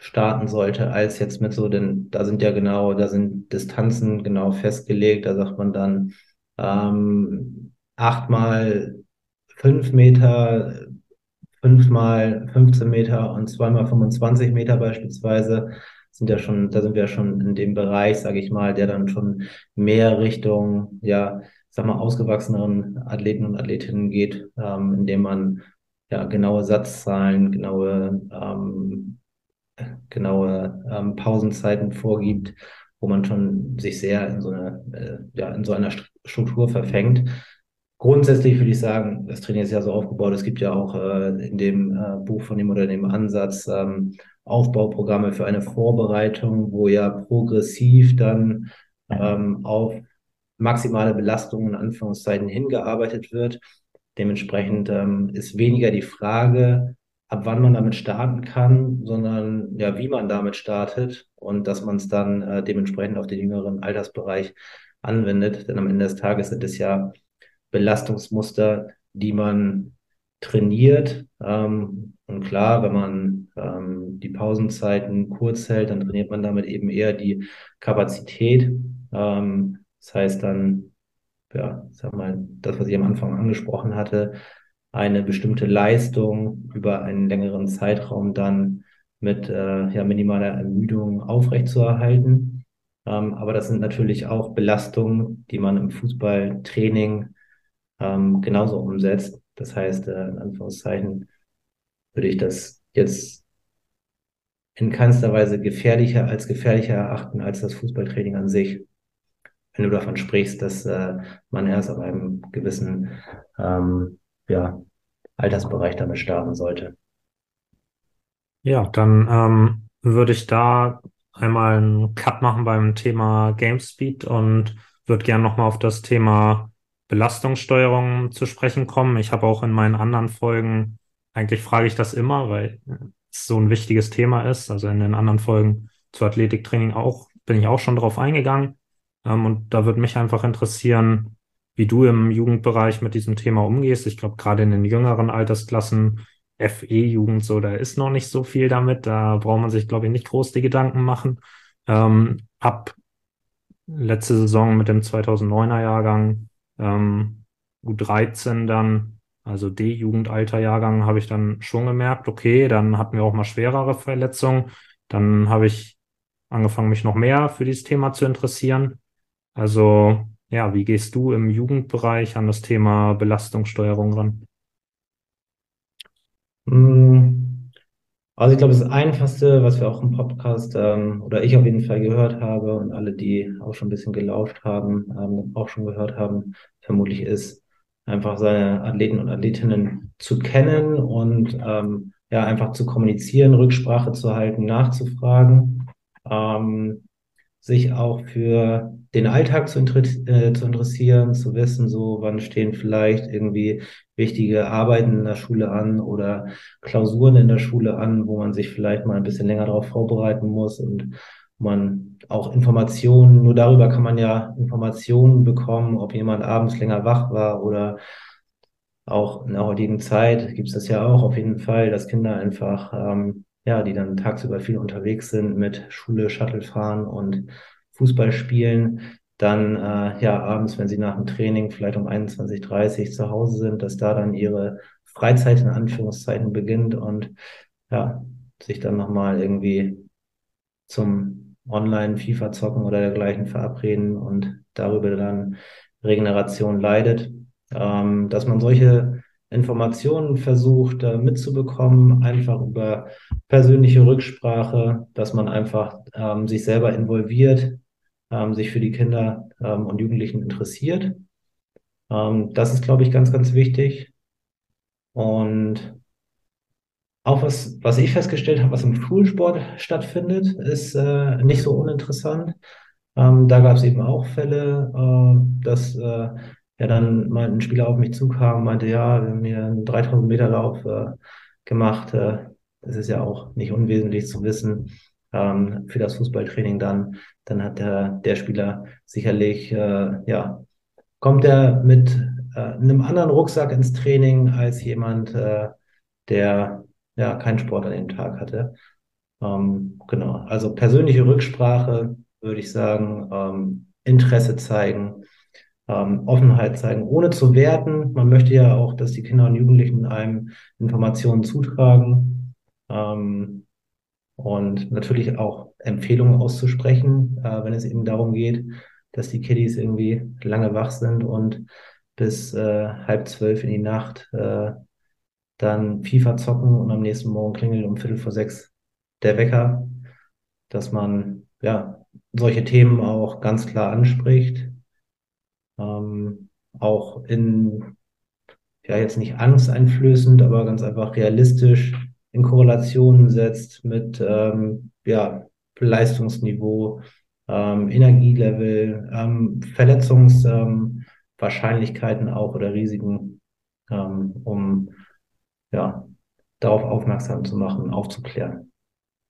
starten sollte, als jetzt mit so den, da sind ja genau, da sind Distanzen genau festgelegt, da sagt man dann ähm, acht mal fünf Meter, fünf mal 15 Meter und zweimal 25 Meter beispielsweise sind ja schon, da sind wir schon in dem Bereich, sage ich mal, der dann schon mehr Richtung, ja, sag mal, ausgewachseneren Athleten und Athletinnen geht, ähm, indem man ja genaue Satzzahlen, genaue ähm, genaue ähm, Pausenzeiten vorgibt, wo man schon sich sehr in so eine, äh, ja, so einer Struktur verfängt. Grundsätzlich würde ich sagen, das Training ist ja so aufgebaut. Es gibt ja auch äh, in dem äh, Buch von dem oder dem Ansatz ähm, Aufbauprogramme für eine Vorbereitung, wo ja progressiv dann ähm, auf maximale Belastungen in Anführungszeichen hingearbeitet wird. Dementsprechend ähm, ist weniger die Frage, ab wann man damit starten kann, sondern ja, wie man damit startet und dass man es dann äh, dementsprechend auf den jüngeren Altersbereich anwendet. Denn am Ende des Tages sind es ja Belastungsmuster, die man trainiert. Ähm, und klar, wenn man ähm, die Pausenzeiten kurz hält, dann trainiert man damit eben eher die Kapazität. Ähm, das heißt dann, ja, sag mal, das, was ich am Anfang angesprochen hatte, eine bestimmte Leistung über einen längeren Zeitraum dann mit äh, ja, minimaler Ermüdung aufrechtzuerhalten. Ähm, aber das sind natürlich auch Belastungen, die man im Fußballtraining ähm, genauso umsetzt. Das heißt, äh, in Anführungszeichen würde ich das jetzt in keinster Weise gefährlicher als gefährlicher erachten als das Fußballtraining an sich. Wenn du davon sprichst, dass äh, man erst ab einem gewissen ähm, ja, Altersbereich damit starten sollte. Ja, dann ähm, würde ich da einmal einen Cut machen beim Thema Game Speed und würde gerne nochmal auf das Thema Belastungssteuerung zu sprechen kommen. Ich habe auch in meinen anderen Folgen, eigentlich frage ich das immer, weil es so ein wichtiges Thema ist. Also in den anderen Folgen zu Athletiktraining auch, bin ich auch schon drauf eingegangen. Ähm, und da würde mich einfach interessieren, wie du im Jugendbereich mit diesem Thema umgehst. Ich glaube, gerade in den jüngeren Altersklassen, FE-Jugend, so, da ist noch nicht so viel damit. Da braucht man sich, glaube ich, nicht groß die Gedanken machen. Ähm, ab letzte Saison mit dem 2009er Jahrgang, ähm, U13 dann, also D-Jugendalter-Jahrgang, habe ich dann schon gemerkt, okay, dann hatten wir auch mal schwerere Verletzungen. Dann habe ich angefangen, mich noch mehr für dieses Thema zu interessieren. Also, ja, wie gehst du im Jugendbereich an das Thema Belastungssteuerung ran? Mm, Also ich glaube, das Einfachste, was wir auch im Podcast ähm, oder ich auf jeden Fall gehört habe und alle, die auch schon ein bisschen gelauscht haben, ähm, auch schon gehört haben, vermutlich ist, einfach seine Athleten und Athletinnen zu kennen und ähm, ja, einfach zu kommunizieren, Rücksprache zu halten, nachzufragen. Ähm, sich auch für den Alltag zu, äh, zu interessieren, zu wissen, so wann stehen vielleicht irgendwie wichtige Arbeiten in der Schule an oder Klausuren in der Schule an, wo man sich vielleicht mal ein bisschen länger darauf vorbereiten muss und man auch Informationen, nur darüber kann man ja Informationen bekommen, ob jemand abends länger wach war oder auch in der heutigen Zeit gibt es das ja auch auf jeden Fall, dass Kinder einfach ähm, ja, die dann tagsüber viel unterwegs sind mit Schule, Shuttle fahren und Fußball spielen, dann äh, ja abends, wenn sie nach dem Training vielleicht um 21.30 zu Hause sind, dass da dann ihre Freizeit in Anführungszeiten beginnt und ja, sich dann nochmal irgendwie zum Online-FIFA zocken oder dergleichen verabreden und darüber dann Regeneration leidet. Ähm, dass man solche Informationen versucht äh, mitzubekommen, einfach über persönliche Rücksprache, dass man einfach ähm, sich selber involviert, ähm, sich für die Kinder ähm, und Jugendlichen interessiert. Ähm, das ist, glaube ich, ganz, ganz wichtig. Und auch was, was ich festgestellt habe, was im Schulsport stattfindet, ist äh, nicht so uninteressant. Ähm, da gab es eben auch Fälle, äh, dass äh, ja dann mal ein Spieler auf mich zukam, meinte, ja, wir haben hier einen 3000 Meter Lauf äh, gemacht. Äh, das ist ja auch nicht unwesentlich zu wissen ähm, für das Fußballtraining dann. Dann hat der, der Spieler sicherlich, äh, ja, kommt er mit äh, einem anderen Rucksack ins Training als jemand, äh, der ja keinen Sport an dem Tag hatte. Ähm, genau, also persönliche Rücksprache würde ich sagen, ähm, Interesse zeigen ähm, Offenheit zeigen, ohne zu werten. Man möchte ja auch, dass die Kinder und Jugendlichen einem Informationen zutragen ähm, und natürlich auch Empfehlungen auszusprechen, äh, wenn es eben darum geht, dass die Kiddies irgendwie lange wach sind und bis äh, halb zwölf in die Nacht äh, dann FIFA zocken und am nächsten Morgen klingelt um Viertel vor sechs der Wecker, dass man ja solche Themen auch ganz klar anspricht, ähm, auch in, ja, jetzt nicht angsteinflößend, aber ganz einfach realistisch in Korrelationen setzt mit, ähm, ja, Leistungsniveau, ähm, Energielevel, ähm, Verletzungswahrscheinlichkeiten ähm, auch oder Risiken, ähm, um, ja, darauf aufmerksam zu machen, aufzuklären.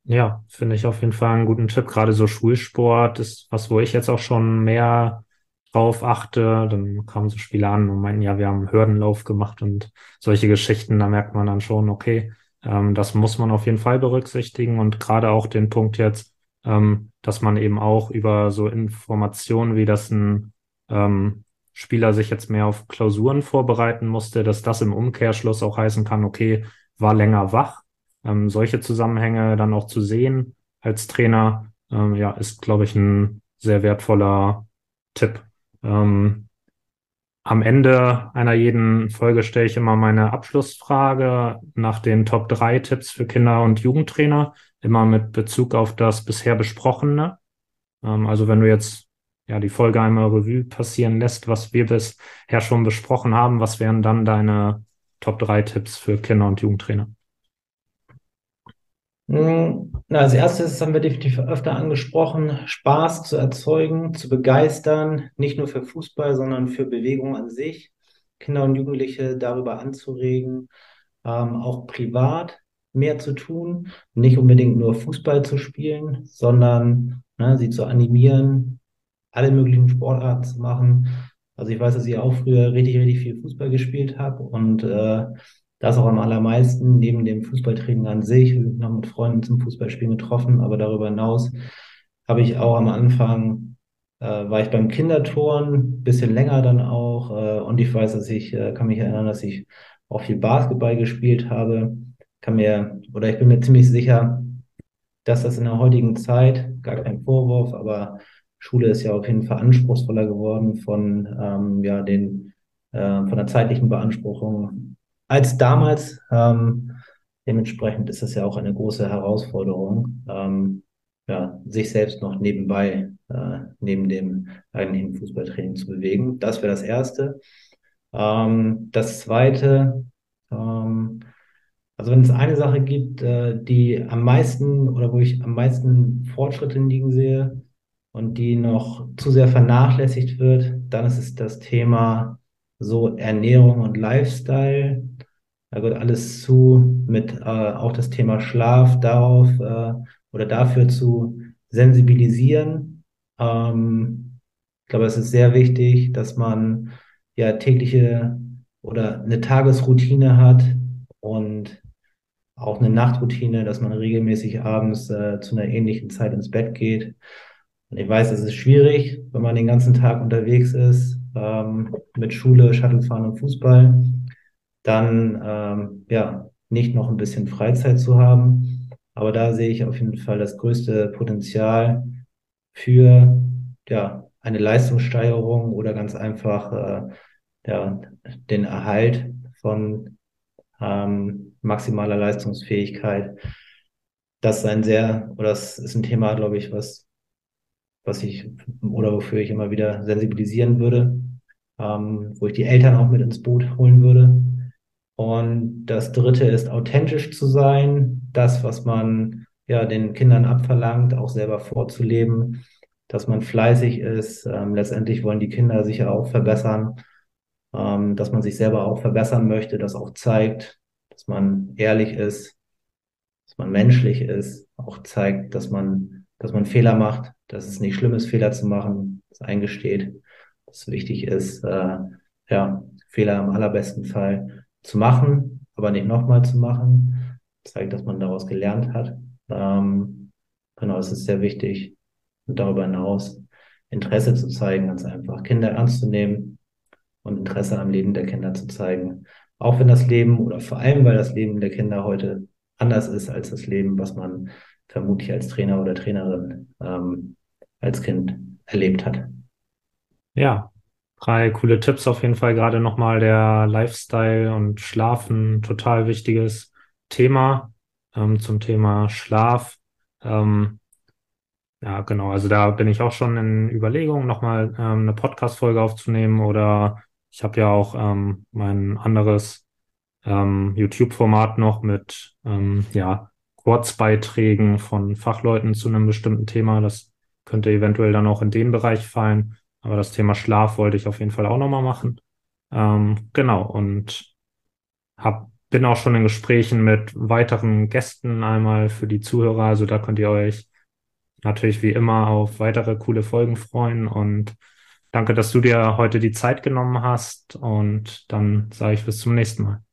Ja, finde ich auf jeden Fall einen guten Tipp. Gerade so Schulsport ist was, wo ich jetzt auch schon mehr drauf achte. Dann kamen so Spiele an und meinten, ja, wir haben einen Hürdenlauf gemacht und solche Geschichten. Da merkt man dann schon, okay, ähm, das muss man auf jeden Fall berücksichtigen und gerade auch den Punkt jetzt, ähm, dass man eben auch über so Informationen, wie das ein ähm, Spieler sich jetzt mehr auf Klausuren vorbereiten musste, dass das im Umkehrschluss auch heißen kann, okay, war länger wach. Ähm, solche Zusammenhänge dann auch zu sehen als Trainer, ähm, ja, ist, glaube ich, ein sehr wertvoller Tipp. Ähm, am Ende einer jeden Folge stelle ich immer meine Abschlussfrage nach den Top 3 Tipps für Kinder- und Jugendtrainer, immer mit Bezug auf das bisher Besprochene. Ähm, also wenn du jetzt ja die Folge einmal Revue passieren lässt, was wir bisher schon besprochen haben, was wären dann deine Top 3 Tipps für Kinder- und Jugendtrainer? Hm, als erstes haben wir definitiv öfter angesprochen, Spaß zu erzeugen, zu begeistern, nicht nur für Fußball, sondern für Bewegung an sich, Kinder und Jugendliche darüber anzuregen, ähm, auch privat mehr zu tun, nicht unbedingt nur Fußball zu spielen, sondern ne, sie zu animieren, alle möglichen Sportarten zu machen. Also ich weiß, dass ich auch früher richtig, richtig viel Fußball gespielt habe und äh, das auch am allermeisten, neben dem Fußballtraining an sich, noch mit Freunden zum Fußballspielen getroffen, aber darüber hinaus habe ich auch am Anfang äh, war ich beim Kinderturnen, bisschen länger dann auch. Äh, und ich weiß, dass ich, äh, kann mich erinnern, dass ich auch viel Basketball gespielt habe. Kann mir, oder ich bin mir ziemlich sicher, dass das in der heutigen Zeit, gar kein Vorwurf, aber Schule ist ja auf jeden Fall anspruchsvoller geworden von ähm, ja, den, äh, von der zeitlichen Beanspruchung als damals. Ähm, dementsprechend ist das ja auch eine große Herausforderung, ähm, ja, sich selbst noch nebenbei, äh, neben dem eigentlichen Fußballtraining zu bewegen. Das wäre das Erste. Ähm, das Zweite, ähm, also wenn es eine Sache gibt, äh, die am meisten oder wo ich am meisten Fortschritte liegen sehe und die noch zu sehr vernachlässigt wird, dann ist es das Thema so Ernährung und Lifestyle. Da gehört alles zu, mit äh, auch das Thema Schlaf darauf äh, oder dafür zu sensibilisieren. Ähm, ich glaube, es ist sehr wichtig, dass man ja tägliche oder eine Tagesroutine hat und auch eine Nachtroutine, dass man regelmäßig abends äh, zu einer ähnlichen Zeit ins Bett geht. Und ich weiß, es ist schwierig, wenn man den ganzen Tag unterwegs ist, ähm, mit Schule, Shuttlefahren und Fußball, dann ähm, ja nicht noch ein bisschen Freizeit zu haben. Aber da sehe ich auf jeden Fall das größte Potenzial für ja eine Leistungssteigerung oder ganz einfach äh, ja, den Erhalt von ähm, maximaler Leistungsfähigkeit. Das ist ein sehr, oder das ist ein Thema, glaube ich, was, was ich oder wofür ich immer wieder sensibilisieren würde, ähm, wo ich die Eltern auch mit ins Boot holen würde. Und das dritte ist authentisch zu sein, das, was man ja den Kindern abverlangt, auch selber vorzuleben, dass man fleißig ist. Ähm, letztendlich wollen die Kinder sich ja auch verbessern ähm, dass man sich selber auch verbessern möchte, das auch zeigt, dass man ehrlich ist, dass man menschlich ist, auch zeigt, dass man, dass man Fehler macht, dass es nicht schlimm ist, Fehler zu machen, das eingesteht, dass wichtig ist, äh, ja, Fehler im allerbesten Fall zu machen, aber nicht nochmal zu machen, zeigt, dass man daraus gelernt hat. Ähm, genau, es ist sehr wichtig und darüber hinaus Interesse zu zeigen, ganz einfach Kinder ernst zu nehmen, und Interesse am Leben der Kinder zu zeigen. Auch wenn das Leben oder vor allem, weil das Leben der Kinder heute anders ist als das Leben, was man vermutlich als Trainer oder Trainerin ähm, als Kind erlebt hat. Ja, drei coole Tipps auf jeden Fall. Gerade nochmal der Lifestyle und Schlafen, total wichtiges Thema ähm, zum Thema Schlaf. Ähm, ja, genau. Also da bin ich auch schon in Überlegungen, nochmal ähm, eine Podcast-Folge aufzunehmen oder ich habe ja auch ähm, mein anderes ähm, YouTube-Format noch mit ähm, ja, Kurzbeiträgen von Fachleuten zu einem bestimmten Thema. Das könnte eventuell dann auch in den Bereich fallen. Aber das Thema Schlaf wollte ich auf jeden Fall auch nochmal machen. Ähm, genau, und hab, bin auch schon in Gesprächen mit weiteren Gästen einmal für die Zuhörer. Also da könnt ihr euch natürlich wie immer auf weitere coole Folgen freuen und Danke, dass du dir heute die Zeit genommen hast und dann sage ich bis zum nächsten Mal.